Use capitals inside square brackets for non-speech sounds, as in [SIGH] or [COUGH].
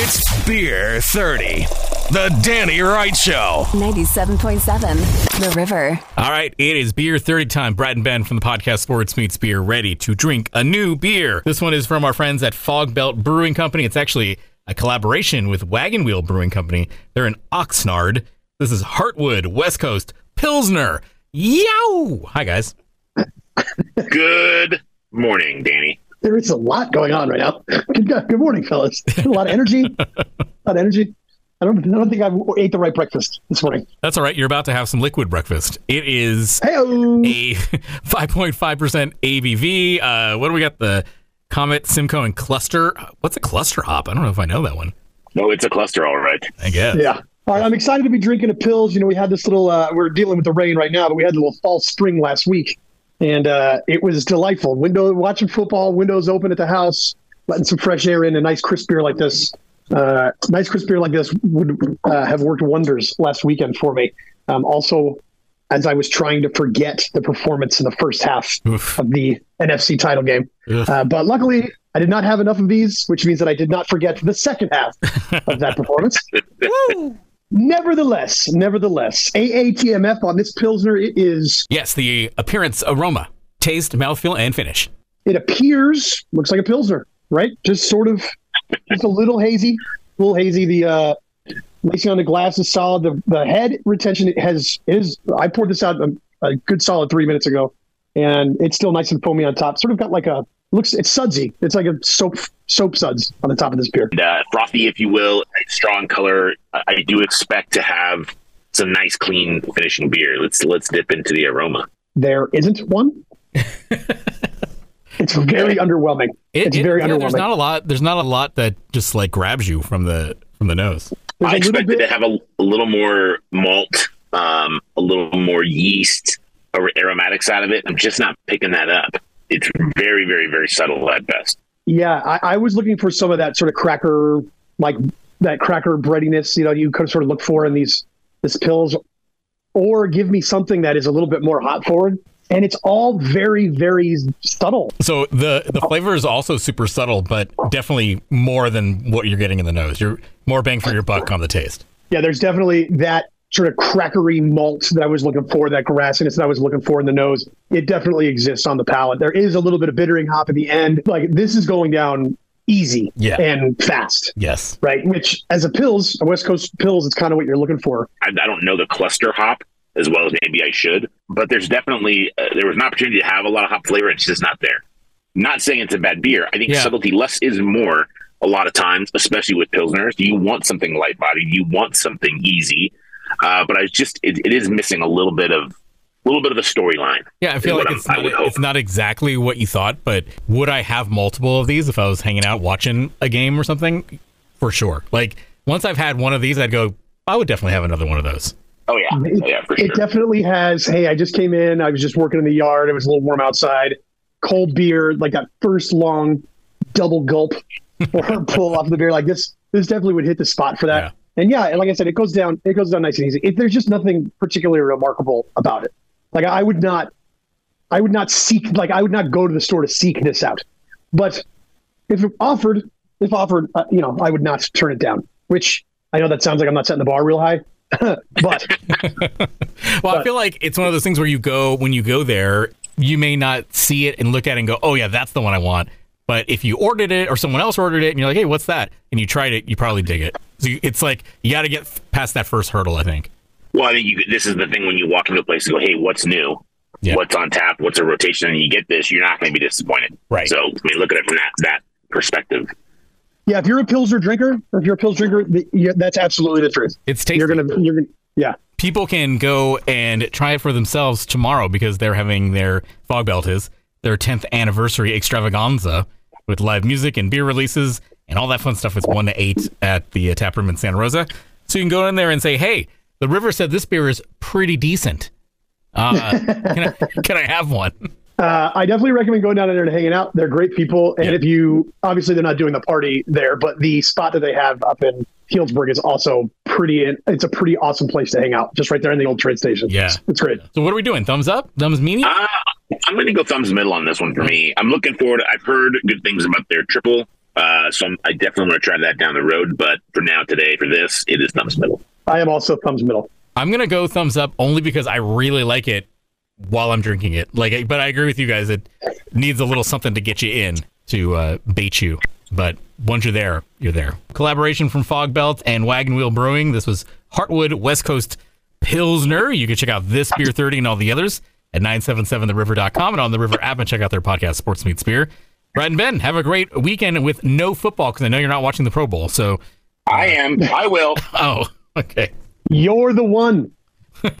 It's Beer 30, the Danny Wright Show. 97.7 The River. All right, it is beer 30 time. Brad and Ben from the podcast Sports Meets Beer ready to drink a new beer. This one is from our friends at Fogbelt Brewing Company. It's actually a collaboration with Wagon Wheel Brewing Company. They're in Oxnard. This is Heartwood West Coast Pilsner. Yow! Hi, guys. Good morning, Danny. There is a lot going on right now. [LAUGHS] Good, good morning, fellas. A lot of energy. [LAUGHS] A lot of energy. I don't. I don't think I ate the right breakfast this morning. That's all right. You're about to have some liquid breakfast. It is Hey, a [LAUGHS] 5.5% ABV. Uh, what do we got? The Comet, Simcoe, and Cluster. What's a cluster hop? I don't know if I know that one. No, it's a cluster, all right. I guess. yeah. All right, I'm excited to be drinking a Pils. You know, we had this little. Uh, we're dealing with the rain right now, but we had a little false spring last week, and uh, it was delightful. Window watching football, windows open at the house, letting some fresh air in. A nice crisp beer like this, uh, nice crisp beer like this would uh, have worked wonders last weekend for me. Um, also, as I was trying to forget the performance in the first half Oof. of the NFC title game, uh, but luckily. I did not have enough of these, which means that I did not forget the second half of that performance. [LAUGHS] Nevertheless, nevertheless, AATMF on this Pilsner it is, Yes, the appearance, aroma, taste, mouthfeel, and finish. it appears, looks like a Pilsner, right? Just sort of, just a little hazy, a little hazy. The, uh, lacing on the glass is solid. The, the head retention has, is, I poured this out a, a good solid three minutes ago and it's still nice and foamy on top. Sort of got like a, looks, it's sudsy. It's like a soap, soap suds on the top of this beer. And, uh, frothy, if you will, strong color. I, I do expect to have some nice, clean finishing beer. Let's let's dip into the aroma. There isn't one. [LAUGHS] it's very underwhelming. It- it's it- very yeah, underwhelming. There's not a lot. There's not a lot that just like grabs you from the from the nose. There's I a little expected bit- to have a, a little more malt, um, a little more yeast ar- aromatics out of it. I'm just not picking that up. It's very, very, very subtle at best. Yeah, I, I was looking for some of that sort of cracker, like that cracker breadiness. You know, you could sort of look for in these this Pils, or give me something that is a little bit more hop forward. And it's all very, very subtle. So the the flavor is also super subtle, but definitely more than what you're getting in the nose. You're more bang for your buck on the taste. Yeah, there's definitely that sort of crackery malt that I was looking for, that grassiness that I was looking for in the nose. It definitely exists on the palate. There is a little bit of bittering hop at the end. Like this is going down easy Yeah. and fast, Yes. right? Which, as a Pils, a West Coast Pils, it's kind of what you're looking for. I, I don't know the cluster hop as well as maybe I should, but there's definitely uh, there was an opportunity to have a lot of hop flavor. It's just not there. Not saying it's a bad beer. I think Yeah. subtlety less is more. A lot of times, especially with pilsners, you want something light bodied. You want something easy. Uh, but I just it, it is missing a little bit of a little bit of a storyline. Yeah, I feel like it's I'm- not, would hope. it's not exactly what you thought, but would I have multiple of these if I was hanging out watching a game or something? For sure. Like once I've had one of these, I'd go. I would definitely have another one of those. Oh yeah, It, oh, yeah, for it definitely has. Hey, I just came in. I was just working in the yard. It was a little warm outside. Cold beer, like that first long double gulp [LAUGHS] or pull off the beer. Like this, this definitely would hit the spot for that. Yeah. And yeah, like I said, it goes down. It goes down nice and easy. It, there's just nothing particularly remarkable about it. Like I would not, I would not seek. Like I would not go to the store to seek this out. But if offered, if offered, uh, you know, I would not turn it down. Which I know that sounds like I'm not setting the bar real high, [LAUGHS] but. [LAUGHS] Well, I feel like it's one of those things where you go when you go there, you may not see it and look at it and go, "Oh yeah, that's the one I want." But if you ordered it or someone else ordered it and you're like, "Hey, what's that?" and you tried it, you probably dig it. So you, it's like you got to get past that first hurdle. I think. Well, I think you, this is the thing when you walk into a place and go, "Hey, what's new? Yeah. What's on tap? What's a rotation?" and you get this, you're not going to be disappointed. Right. So, I mean, look at it from that that perspective. Yeah, if you're a Pilsner drinker, or if you're a Pils drinker, the, yeah, that's absolutely the truth. It's tasty. You're gonna, you're gonna, yeah. people can go and try it for themselves tomorrow because they're having their Fogbelt is their 10th anniversary extravaganza with live music and beer releases and all that fun stuff. It's one to eight at the uh, tap room in Santa Rosa. So you can go in there and say, "Hey, the river said this beer is pretty decent. Uh, [LAUGHS] can I can I have one?" Uh, I definitely recommend going down there and hanging out. They're great people, and Yeah. if you obviously they're not doing the party there, but the spot that they have up in Healdsburg is also pretty. It's a pretty awesome place to hang out, just right there in the old train station. Yeah. it's, it's great. So what are we doing? Thumbs up? Thumbs meanie? Uh, I'm going to go thumbs middle on this one for me. I'm looking forward. I've heard good things about their triple Uh, so I'm, I definitely want to try that down the road. But for now, today, for this, it is thumbs middle. I am also thumbs middle. I'm gonna go thumbs up only because I really like it while I'm drinking it. Like, but I agree with you guys. It needs a little something to get you in to uh, bait you. But once you're there, you're there. Collaboration from Fogbelt and Wagon Wheel Brewing. This was Heartwood West Coast Pilsner. You can check out this beer 30 and all the others at 977theriver.com and on the River app and check out their podcast, Sports Meets Beer. Brad and Ben, have a great weekend with no football because I know you're not watching the Pro Bowl. So, I am. I will. [LAUGHS] oh, okay. You're the one.